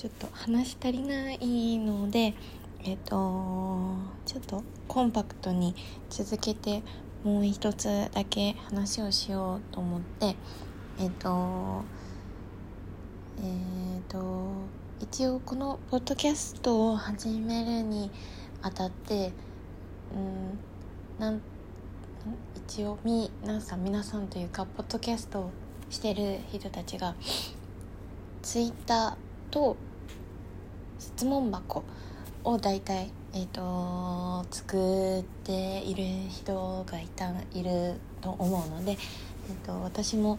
ちょっと話し足りないのでえっ、とちょっとコンパクトに続けてもう一つだけ話をしようと思ってえっ、とえっ、と一応このポッドキャストを始めるにあたってうんなん一応皆さん皆さんというかポッドキャストをしてる人たちがツイッターと質問箱を大体、えーと、作っている人がいたいると思うので、えーと、私も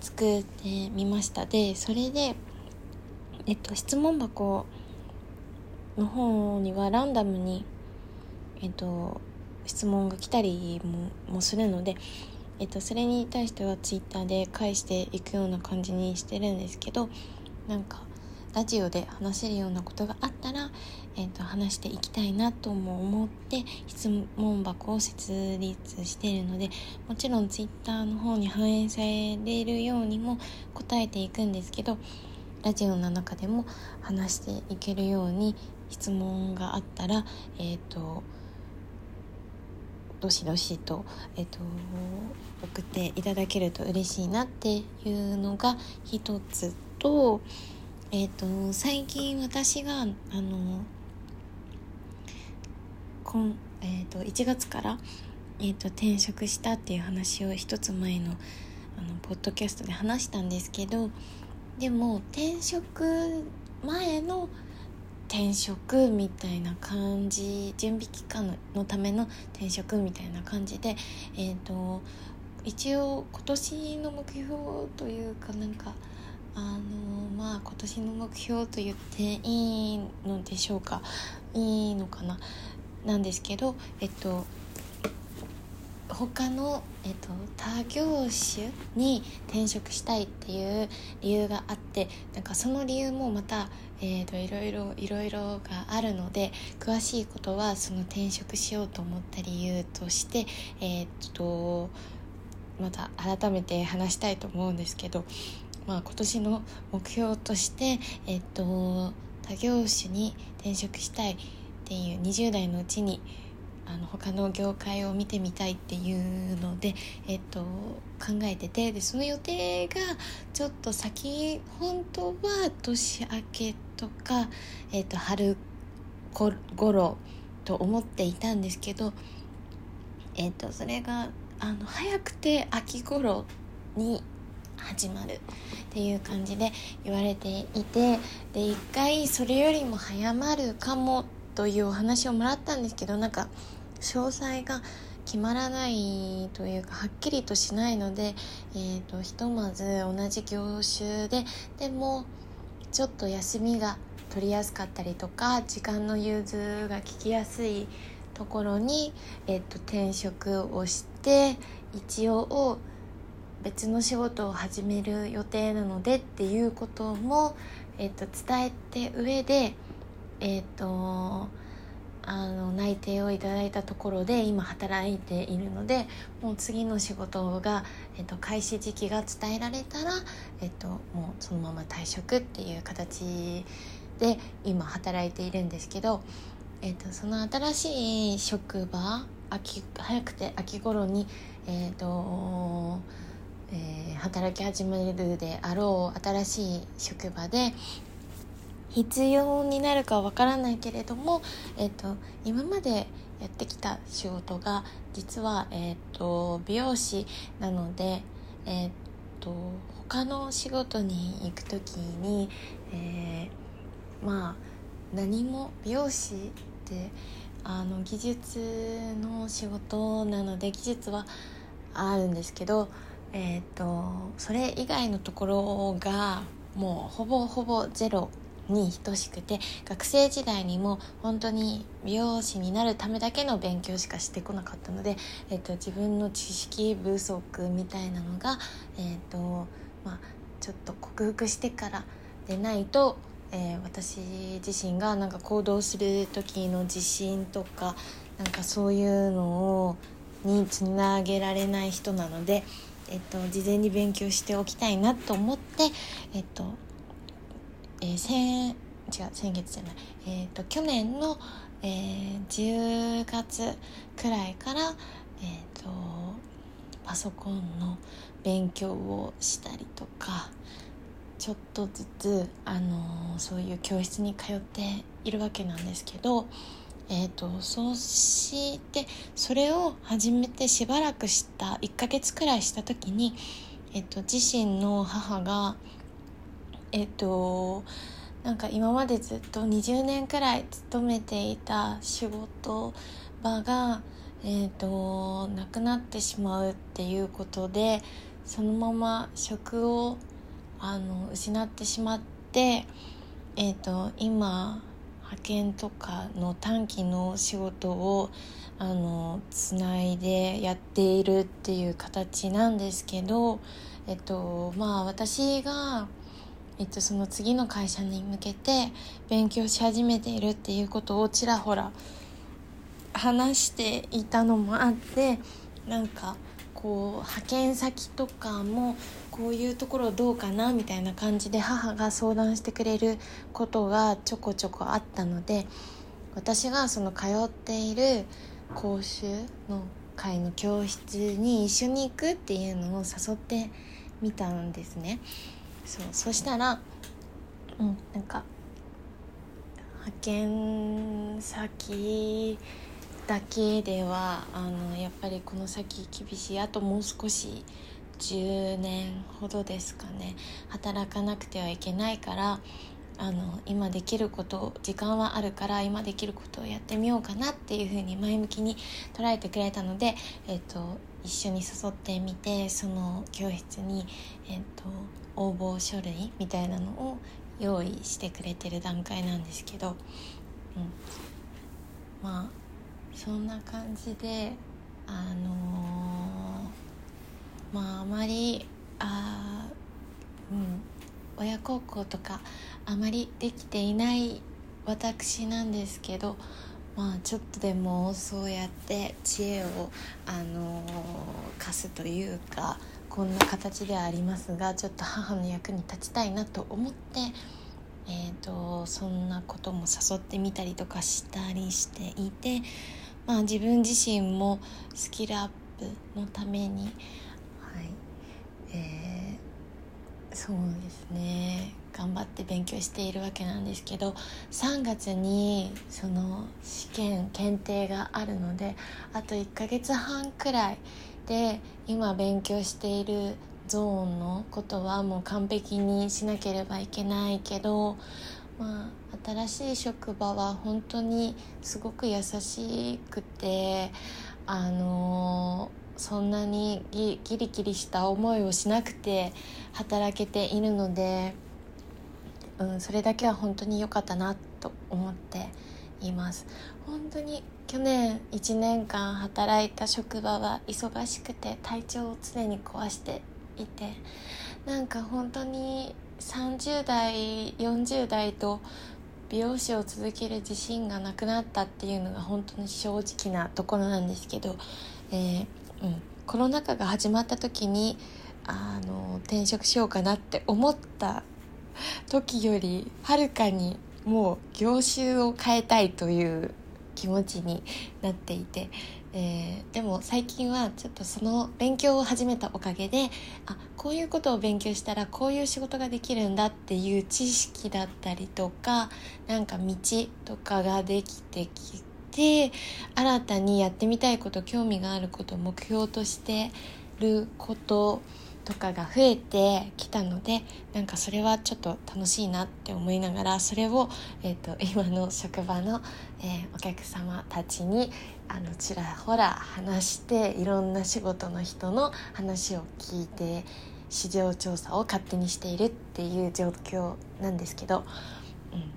作ってみました。でそれで、えーと、質問箱の方にはランダムに、えー、と質問が来たりもするので、えー、とそれに対してはツイッターで返していくような感じにしてるんですけどなんかラジオで話せるようなことがあったら、えーと、話していきたいなとも思って質問箱を設立しているのでもちろん Twitter の方に反映されるようにも答えていくんですけどラジオの中でも話していけるように質問があったらえっ、ー、とどしどしと,、えーと送っていただけると嬉しいなっていうのが一つと,、えーと、最近私があのこん、えーと、1月から、えーと、転職したっていう話を一つ前のあのポッドキャストで話したんですけどでも転職前の転職みたいな感じ準備期間のための転職みたいな感じでえっ、ー、と一応今年の目標というかなんかあのまあ今年の目標と言っていいのでしょうか。いいのかな。なんですけどえっと他の、えっと、他業種に転職したいっていう理由があってなんかその理由もまた、えーと、いろいろいろいろがあるので詳しいことはその転職しようと思った理由としてえっ、とまた改めて話したいと思うんですけどまあ、今年の目標として、えっと、他業種に転職したいっていう20代のうちにあの他の業界を見てみたいっていうので、えっと、考えててでその予定がちょっと先本当は年明けとか、えっと、春頃と思っていたんですけど、えっと、それがあの早くて秋頃に始まるっていう感じで言われていてで一回それよりも早まるかもというお話をもらったんですけどなんか詳細が決まらないというかはっきりとしないので、えーと、ひとまず同じ業種ででもちょっと休みが取りやすかったりとか時間の融通が利きやすいところに、えーと転職をして一応別の仕事を始める予定なのでっていうことも、えーと、伝えて上で、えーと、あの内定をいただいたところで今働いているのでもう次の仕事が、えーと、開始時期が伝えられたら、えー、ともうそのまま退職っていう形で今働いているんですけど、えー、とその新しい職場秋早くて秋頃にえっ、ー、と、働き始めるであろう新しい職場で必要になるかわからないけれども、えーと、今までやってきた仕事が実は、えーと、美容師なので、えーと、他の仕事に行く時に、えー、まあ何も美容師ってあの技術の仕事なので技術はあるんですけどえーと、それ以外のところがもうほぼほぼゼロに等しくて学生時代にも本当に美容師になるためだけの勉強しかしてこなかったので、えーと、自分の知識不足みたいなのが、えーとまあ、ちょっと克服してからでないと、えー、私自身がなんか行動する時の自信とかなんかそういうのをにつなげられない人なので。えっと、事前に勉強しておきたいなと思って、えっとえー、違う先月じゃない、えーと、去年の、えー、10月くらいから、えーと、パソコンの勉強をしたりとかちょっとずつ、あの、そういう教室に通っているわけなんですけど、えーと、そうしてそれを始めてしばらくした1ヶ月くらいした時に、えー、と自身の母がえっ、ー、となんか今までずっと20年くらい勤めていた仕事場が、えーと、なくなってしまうっていうことでそのまま職をあの失ってしまって、えーと、今派遣とかの短期の仕事をあのつないでやっているっていう形なんですけど、えっとまあ私がえっと、その次の会社に向けて勉強し始めているっていうことをちらほら話していたのもあってなんかこう派遣先とかもこういうところどうかなみたいな感じで母が相談してくれることがちょこちょこあったので私がその通っている講習の会の教室に一緒に行くっていうのを誘ってみたんですね。そうそしたらうんなんか派遣先だけではあのやっぱりこの先厳しいあともう少し10年ほどですかね。働かなくてはいけないからあの今できること時間はあるから今できることをやってみようかなっていうふうに前向きに捉えてくれたので、えーと、一緒に誘ってみてその教室に、えーと応募書類みたいなのを用意してくれてる段階なんですけど、うん、まあそんな感じであのー、まああまりあうん親孝行とかあまりできていない私なんですけどまあちょっとでもそうやって知恵をあのー、貸すというかこんな形ではありますがちょっと母の役に立ちたいなと思って、えーと、そんなことも誘ってみたりとかしたりしていて、まあ、自分自身もスキルアップのために、はい。えー、そうですね。頑張って勉強しているわけなんですけど3月にその試験検定があるのであと1ヶ月半くらいで今勉強しているゾーンのことはもう完璧にしなければいけないけど、まあ、新しい職場は本当にすごく優しくてあのそんなにギリギリした思いをしなくて働けているので、うん、それだけは本当に良かったなと思っています。本当に去年1年間働いた職場は忙しくて体調を常に壊していてなんか本当に30代40代と美容師を続ける自信がなくなったっていうのが本当に正直なところなんですけど、えーうん、コロナ禍が始まった時にあの転職しようかなって思った時よりはるかにもう業種を変えたいという気持ちになっていて、えー、でも最近はちょっとその勉強を始めたおかげであこういうことを勉強したらこういう仕事ができるんだっていう知識だったりとかなんか道とかができてきて新たにやってみたいこと興味があること目標としてることとかが増えてきたのでなんかそれはちょっと楽しいなって思いながらそれを、えーと、今の職場の、えー、お客様たちにあのちらほら話していろんな仕事の人の話を聞いて市場調査を勝手にしているっていう状況なんですけど、うん、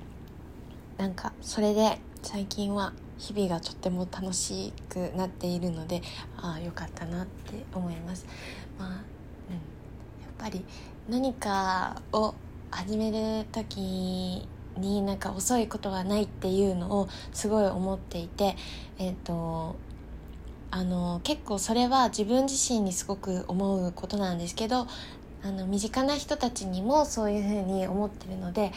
なんかそれで最近は日々がとっても楽しくなっているのでああよかったなって思います。まあやっぱり何かを始める時になんか遅いことはないっていうのをすごい思っていてえ、ー、とあの結構それは自分自身にすごく思うことなんですけどあの身近な人たちにもそういうふうに思ってるので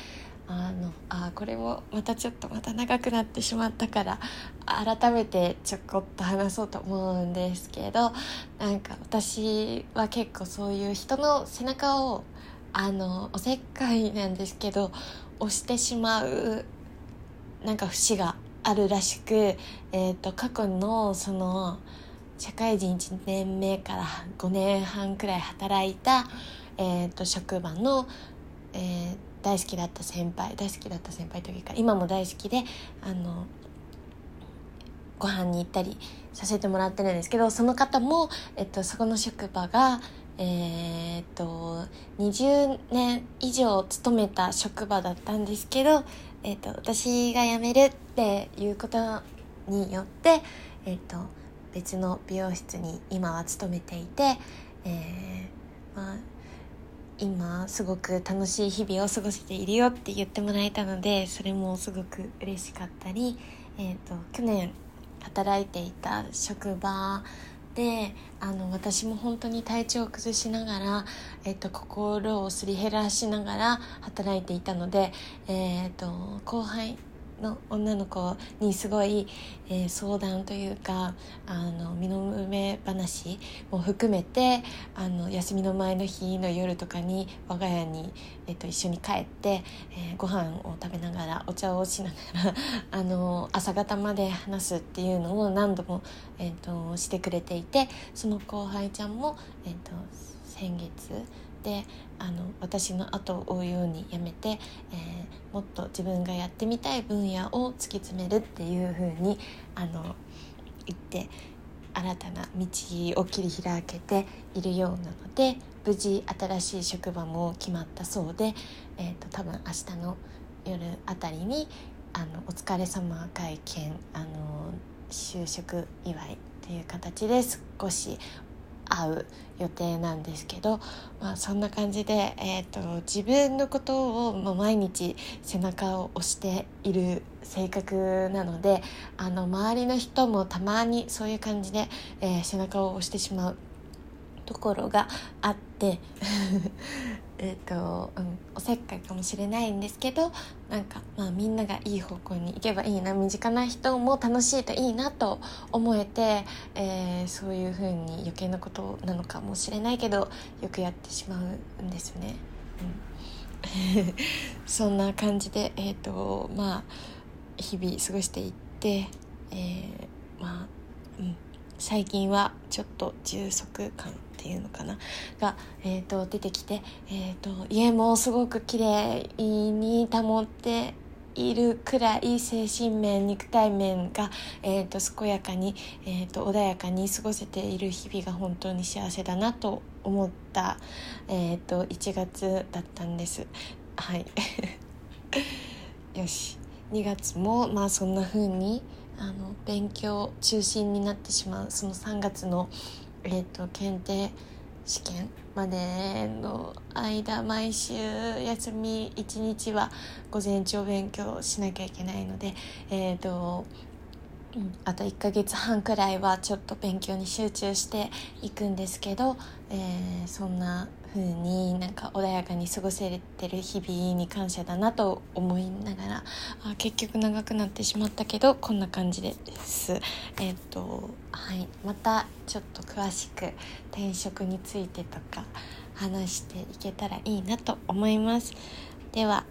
あのあこれもまたちょっとまた長くなってしまったから改めてちょこっと話そうと思うんですけどなんか私は結構そういう人の背中をあのおせっかいなんですけど押してしまうなんか節があるらしく、えーと、過去のその社会人1年目から5年半くらい働いた、えーと、職場の、えー、大好きだった先輩大好きだった先輩というか今も大好きであのご飯に行ったりさせてもらってるんですけどその方も、えっと、そこの職場がえー、っと20年以上勤めた職場だったんですけど、え、っと私が辞めるっていうことによって、え、っと別の美容室に今は勤めていて、えまあ、今すごく楽しい日々を過ごせているよって言ってもらえたのでそれもすごく嬉しかったり、えーと去年働いていた職場であの私も本当に体調を崩しながら、えっと、心をすり減らしながら働いていたので、えっと後輩の女の子にすごい、えー、相談というかあの身の上話も含めてあの休みの前の日の夜とかに我が家に、えーと、一緒に帰って、えー、ご飯を食べながらお茶をしながら あの朝方まで話すっていうのを何度も、えーと、してくれていてその後輩ちゃんも、えーと先月であの私の後を追うようにやめて、えー、もっと自分がやってみたい分野を突き詰めるっていう風にあの言って新たな道を切り開けているようなので無事新しい職場も決まったそうで、えーと、多分明日の夜あたりにあのお疲れ様会見あの就職祝いという形で少し会う予定なんですけど、まあ、そんな感じで、えーと、自分のことを、まあ、毎日背中を押している性格なのであの周りの人もたまにそういう感じで、えー、背中を押してしまうところがあってえっと、うん、おせっかいかもしれないんですけどなんか、まあ、みんながいい方向に行けばいいな身近な人も楽しいといいなと思えて、えー、そういう風に余計なことなのかもしれないけどよくやってしまうんですね。うん、そんな感じで、えーとまあ、日々過ごしていって、えー、まあ、うん、最近はちょっと充足感っていうのかな？が、えーと、出てきて、えーと、家もすごく綺麗に保っているくらい精神面肉体面が、えーと、健やかに、えー、と穏やかに過ごせている日々が本当に幸せだなと思った、えー、と1月だったんです。はい。よし。2月もまあそんな風にあの勉強中心になってしまうその3月のえーと、検定試験までの間毎週休み1日は午前中勉強しなきゃいけないので、えーとあと1ヶ月半くらいはちょっと勉強に集中していくんですけど、えー、そんな風になんか穏やかに過ごせてる日々に感謝だなと思いながらあ結局長くなってしまったけどこんな感じです。えっ、ー、とはいまたちょっと詳しく転職についてとか話していけたらいいなと思います。では